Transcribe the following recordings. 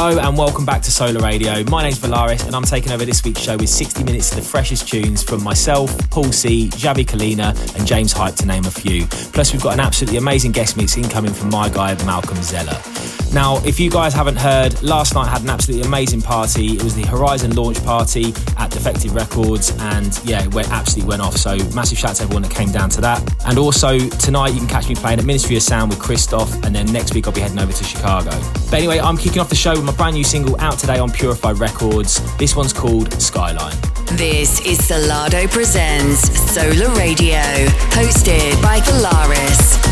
Hello and welcome back to Sola Radio. My name's Volaris and I'm taking over this week's show with 60 minutes of the freshest tunes from myself, Paul C, Javi Colina, and James Hype, to name a few. Plus, we've got an absolutely amazing guest mix incoming from my guy, Malcolm Zeller. Now, if you guys haven't heard, last night had an absolutely amazing party. It was the Horizon launch party at Defective Records, and yeah, it absolutely went off. So, massive shout out to everyone that came down to that. And also, tonight you can catch me playing at Ministry of Sound with Christoph, and then next week I'll be heading over to Chicago. But anyway, I'm kicking off the show with my brand new single out today on Purified Records. This one's called Skyline. This is Solardo Presents Sola Radio, hosted by Volaris.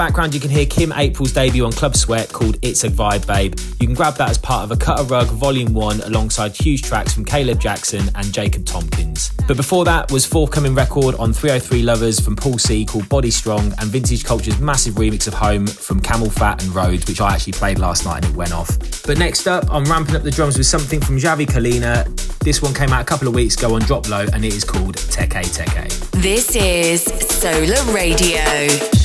Background, you can hear Kim April's debut on Club Sweat called It's a Vibe Babe. You can grab that as part of a Cut a Rug Volume 1 alongside huge tracks from Caleb Jackson and Jacob Tompkins. But before that was forthcoming record on 303 Lovers from Paul C called Body Strong and Vintage Culture's massive remix of Home from CamelPhat and Rhodes, which I actually played last night and it went off. But next up, I'm ramping up the drums with something from Javi Colina. This one came out a couple of weeks ago on Drop Low and it is called Teke Teke. This is Sola Radio.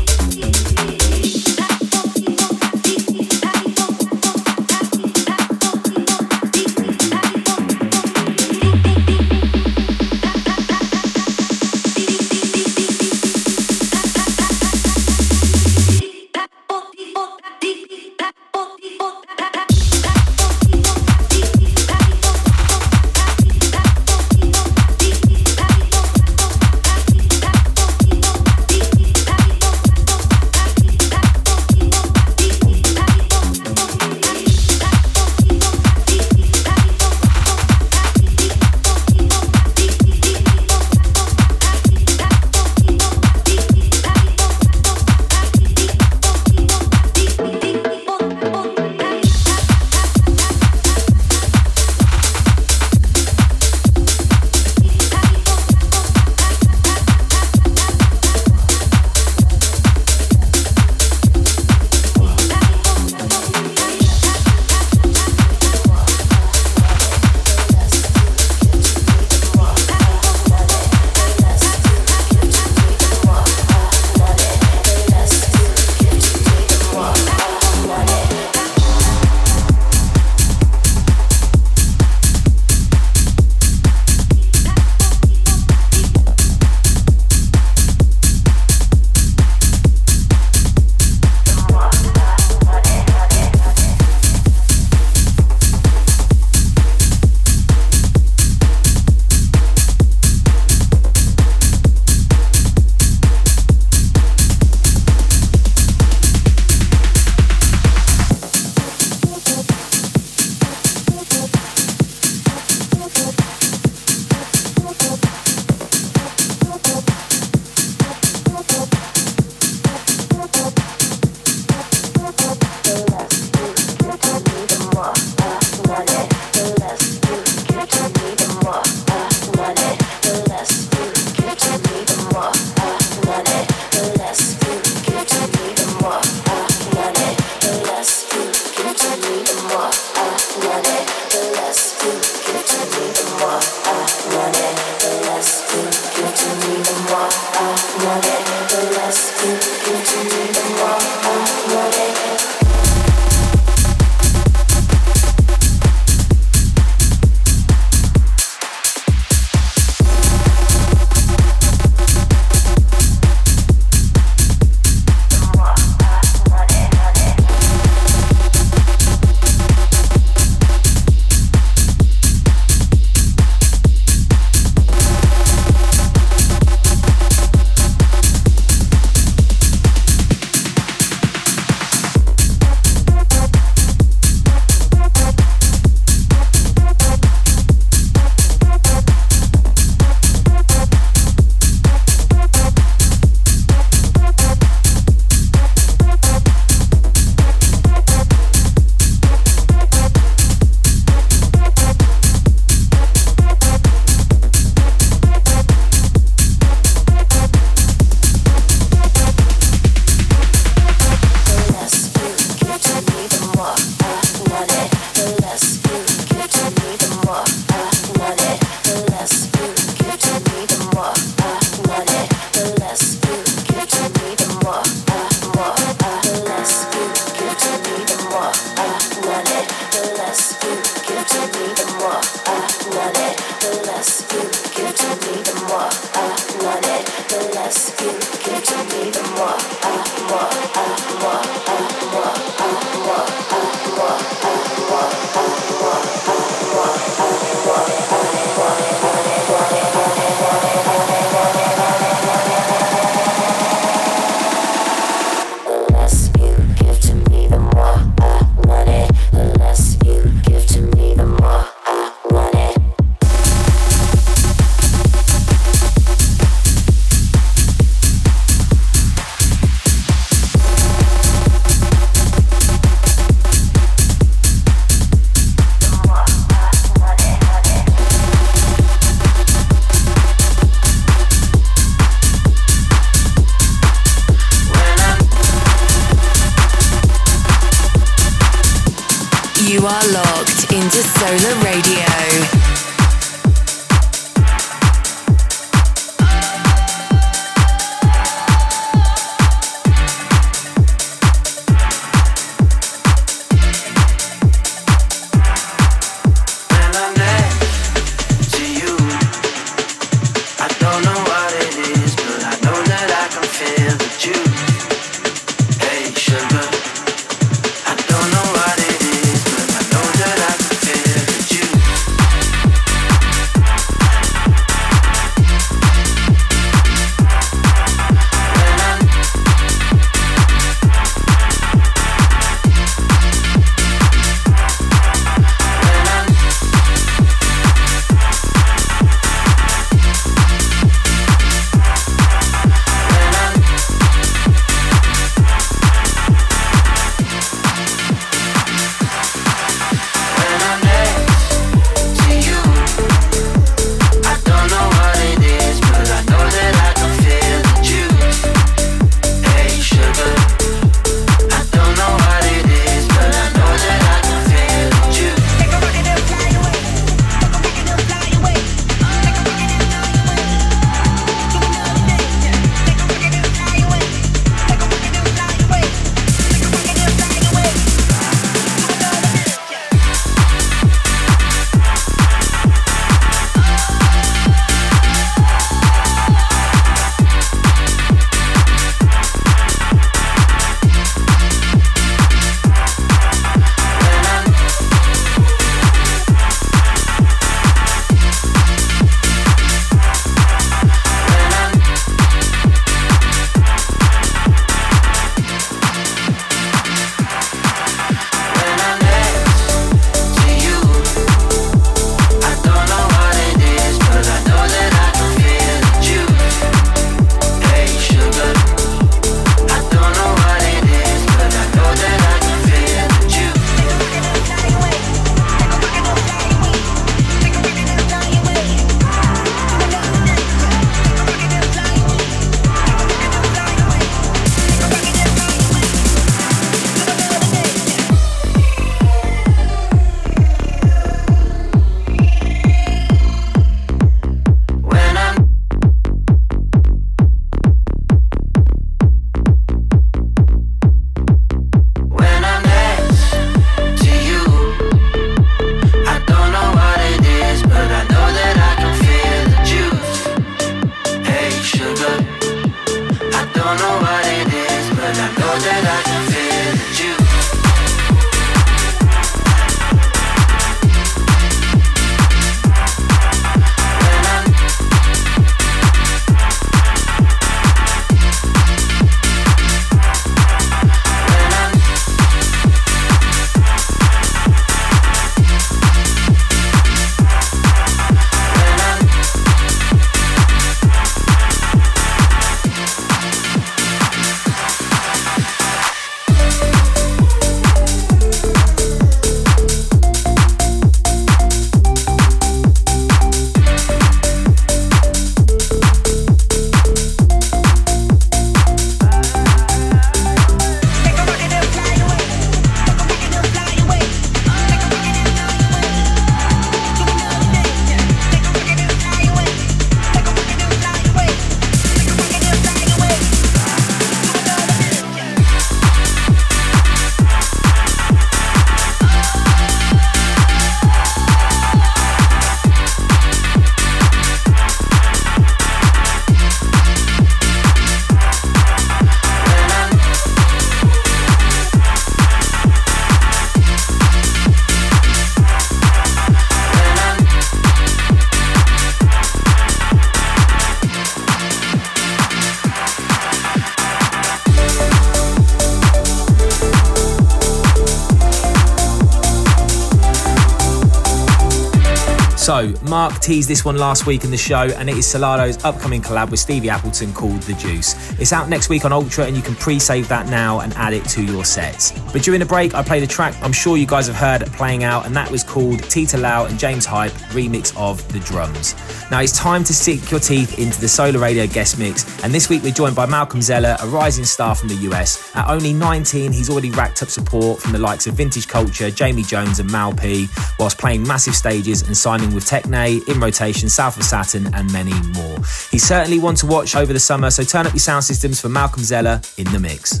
So, Mark teased this one last week in the show, and it is Solardo's upcoming collab with Stevie Appleton called The Juice. It's out next week on Ultra, and you can pre save that now and add it to your sets. But during the break, I played a track I'm sure you guys have heard playing out, and that was called Tita Lau and James Hype remix of The Drums. Now, it's time to sink your teeth into the Sola Radio guest mix, and this week we're joined by Malcolm Zeller, a rising star from the US. At only 19, he's already racked up support from the likes of Vintage Culture, Jamie Jones, and Mau P, whilst playing massive stages and signing with Techne, In Rotation, South of Saturn, and many more. He's certainly one to watch over the summer, so turn up your sound systems for Malcolm Zeller in the mix.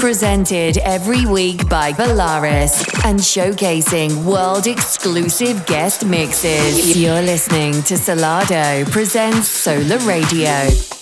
Presented every week by Volaris and showcasing world exclusive guest mixes. You're listening to Solardo presents Sola Radio.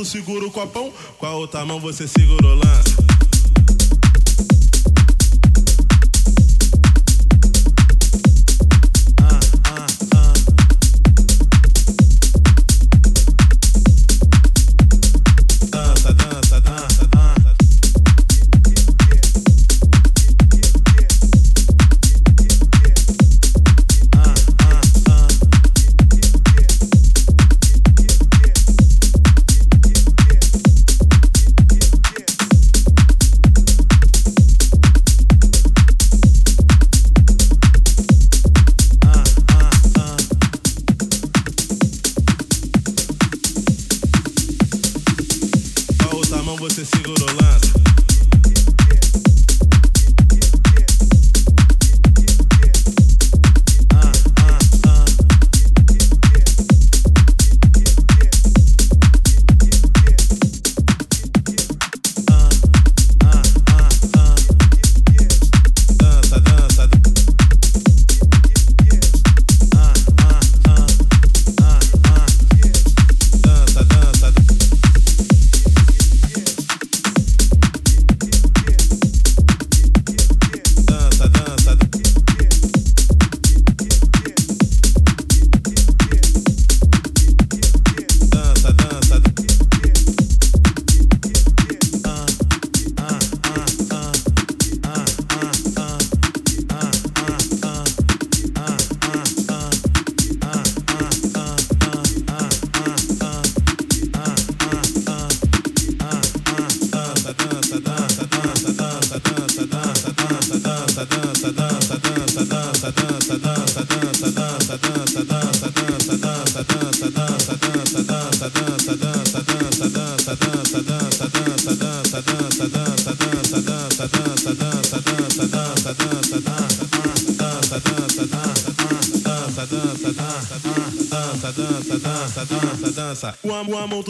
Tu segura o copão, com a outra mão você segura o lance.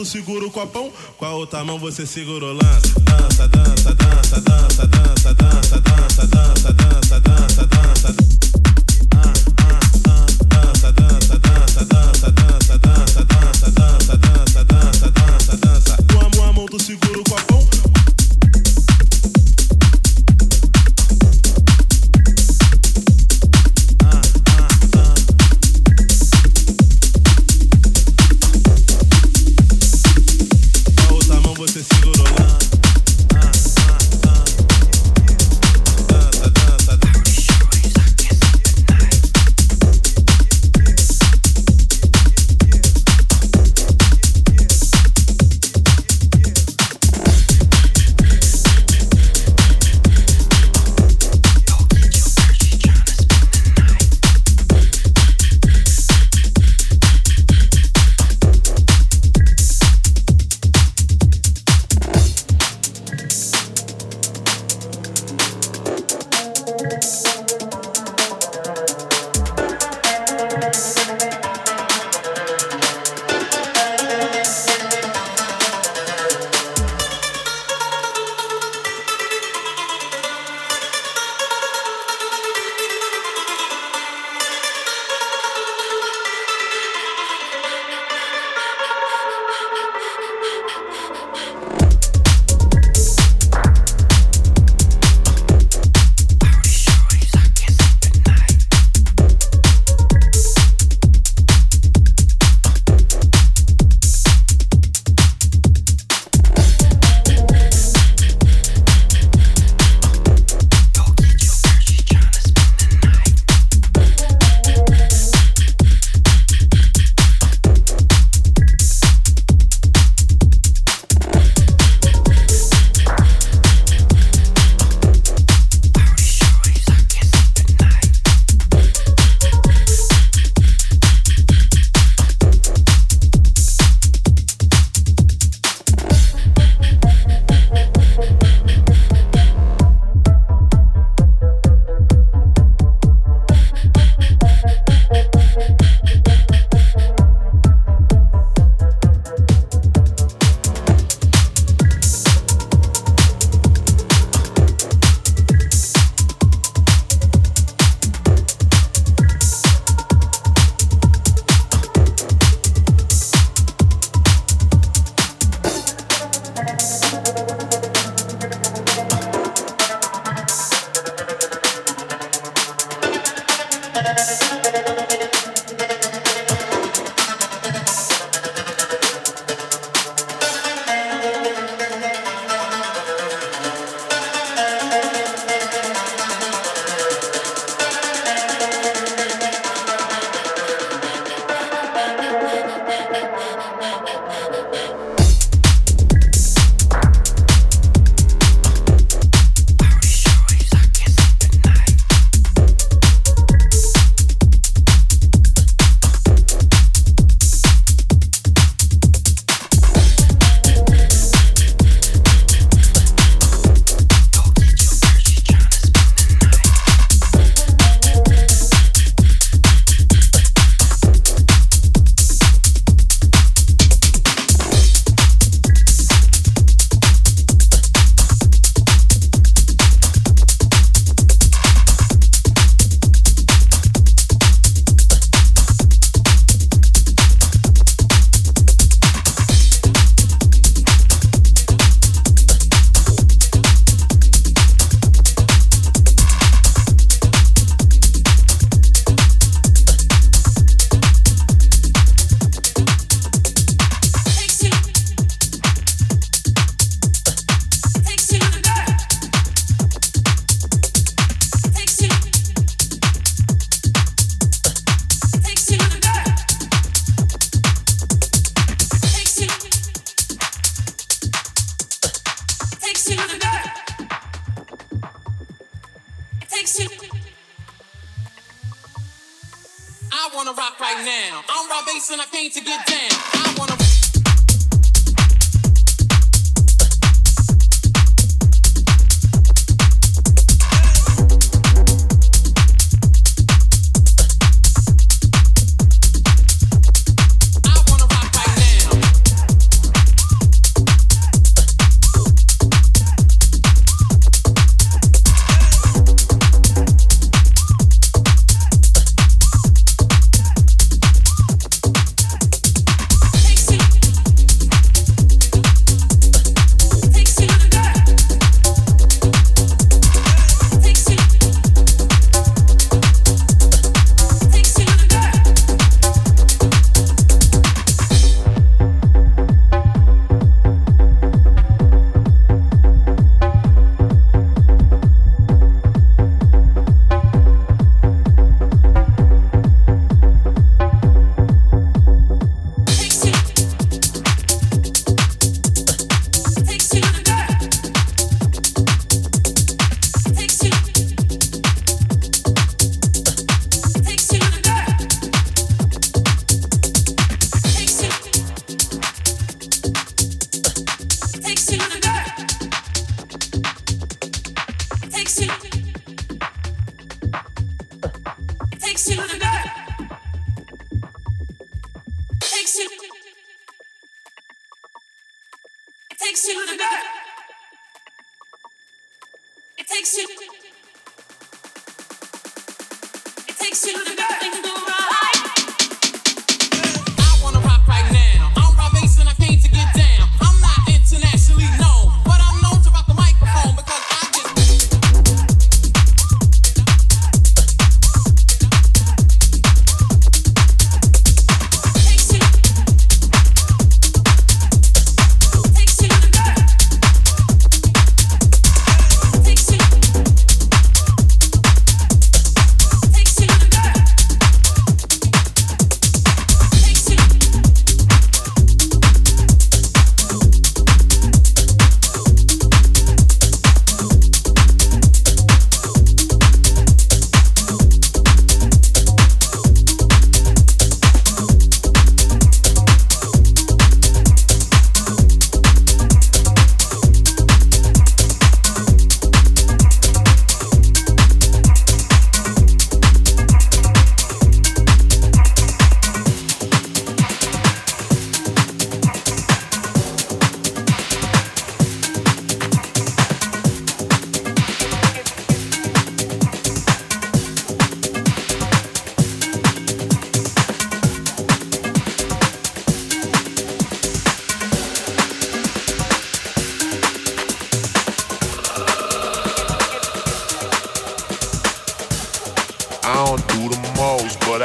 Tu segura o copão, com a outra mão você segura o dança, dança,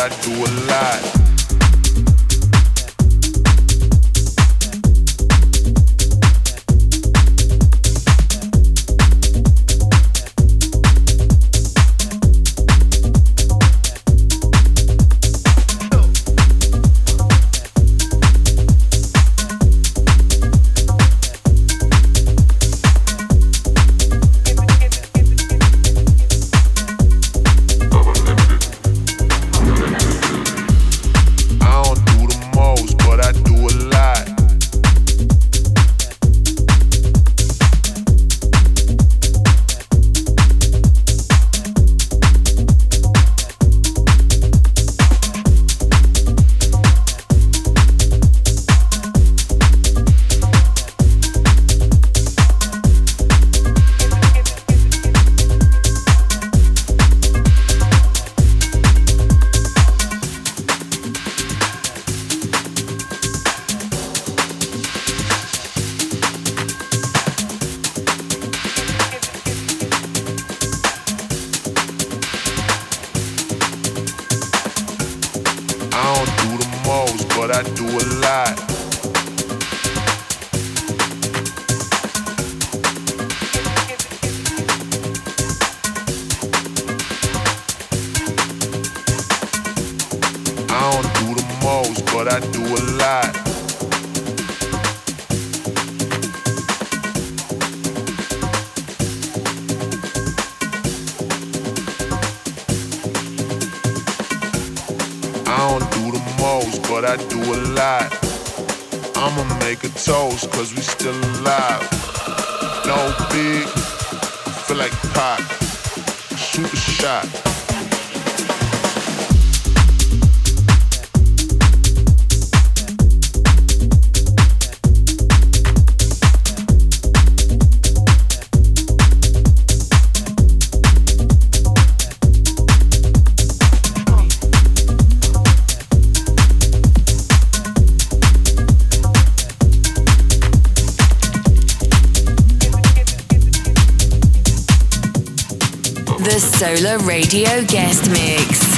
I do a lot. I don't do the most, but I do a lot. I'ma make a toast, cause we still alive. No big, feel like pop. Shoot a shot. Sola Radio Guest Mix.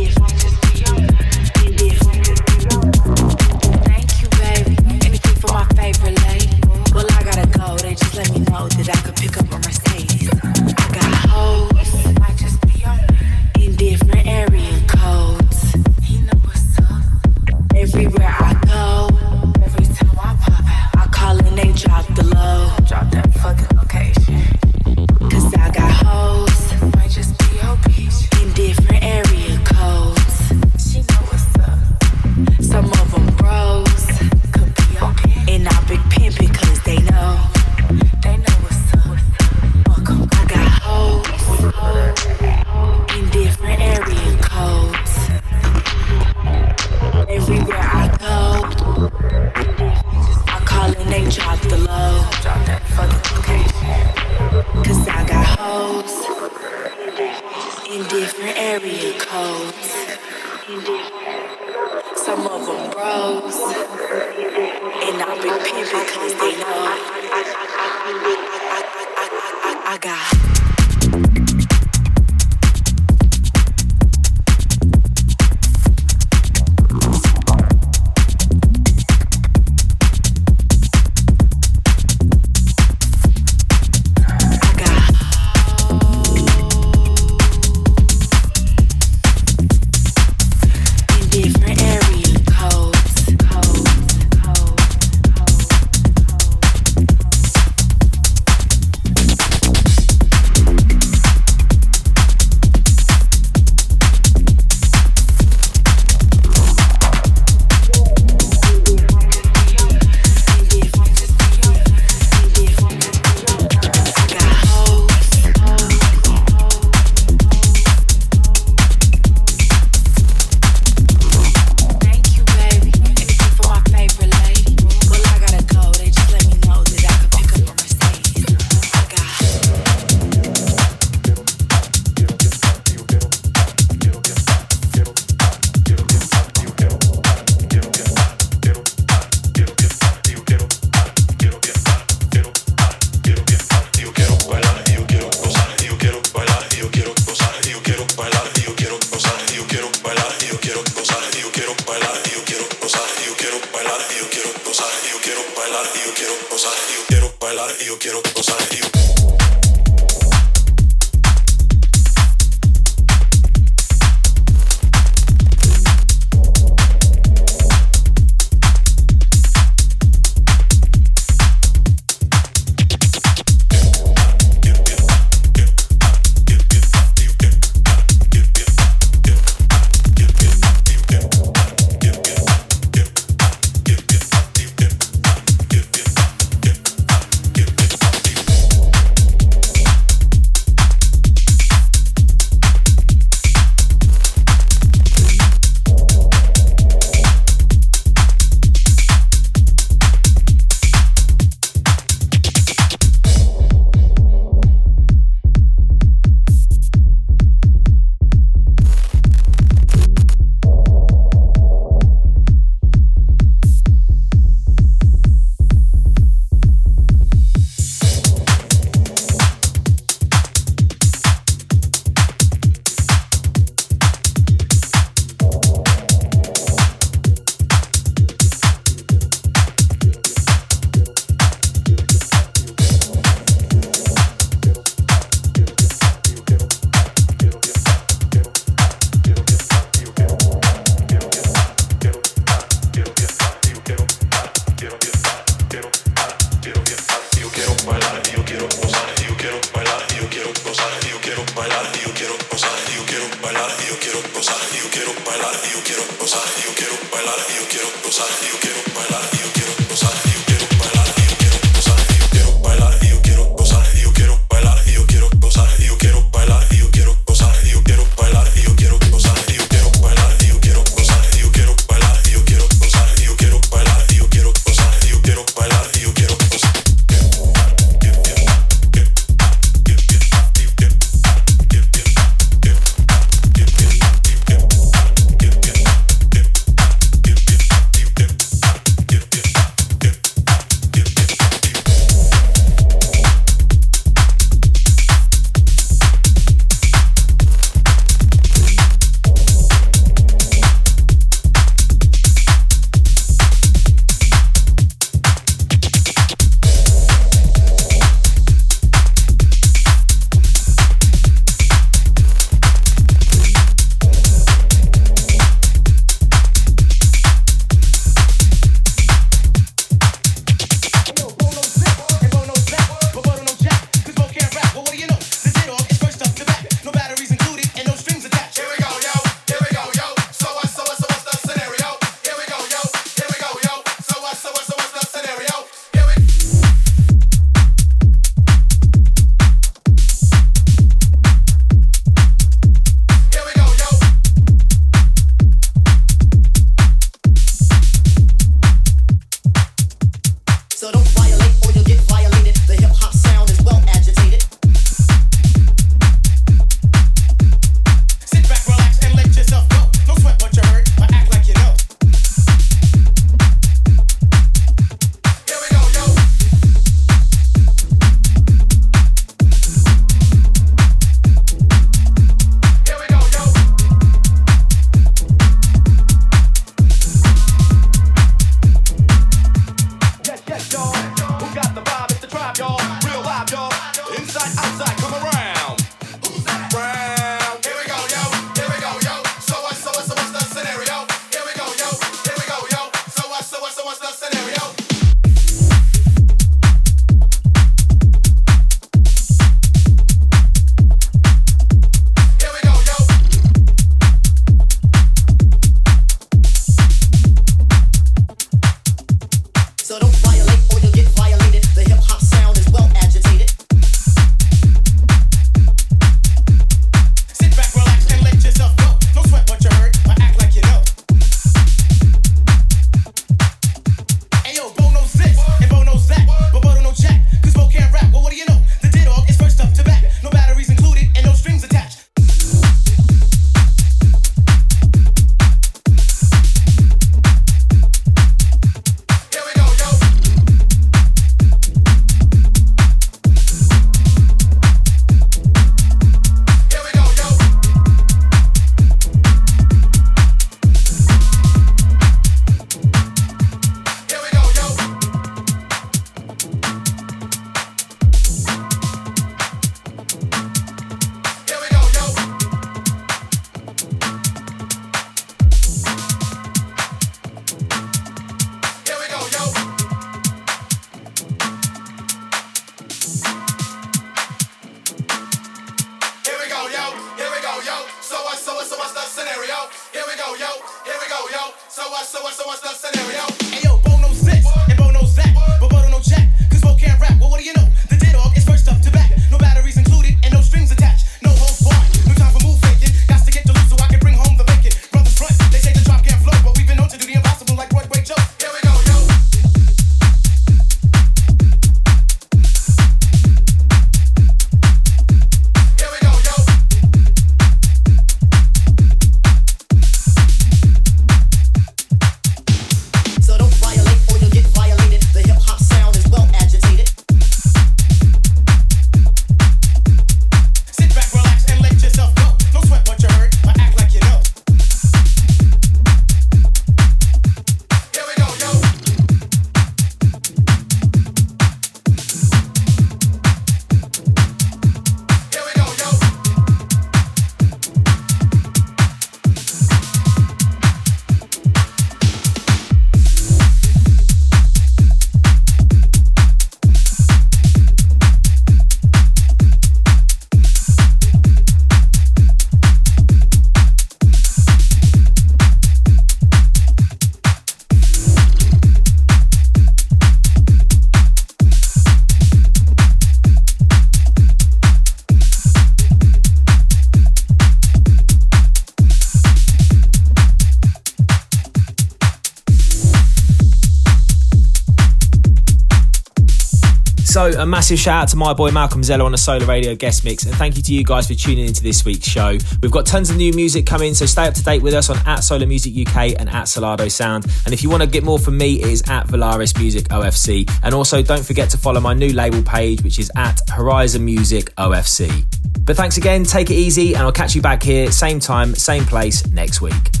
Massive shout out to my boy Malcolm Zeller on the Sola Radio guest mix, and thank you to you guys for tuning into this week's show. We've got tons of new music coming, so stay up to date with us on at Sola Music UK and at Solardo Sound. And if you want to get more from me, it is at Volaris Music OFC. And also, don't forget to follow my new label page, which is at Horizon Music OFC. But thanks again, take it easy, and I'll catch you back here, same time, same place next week.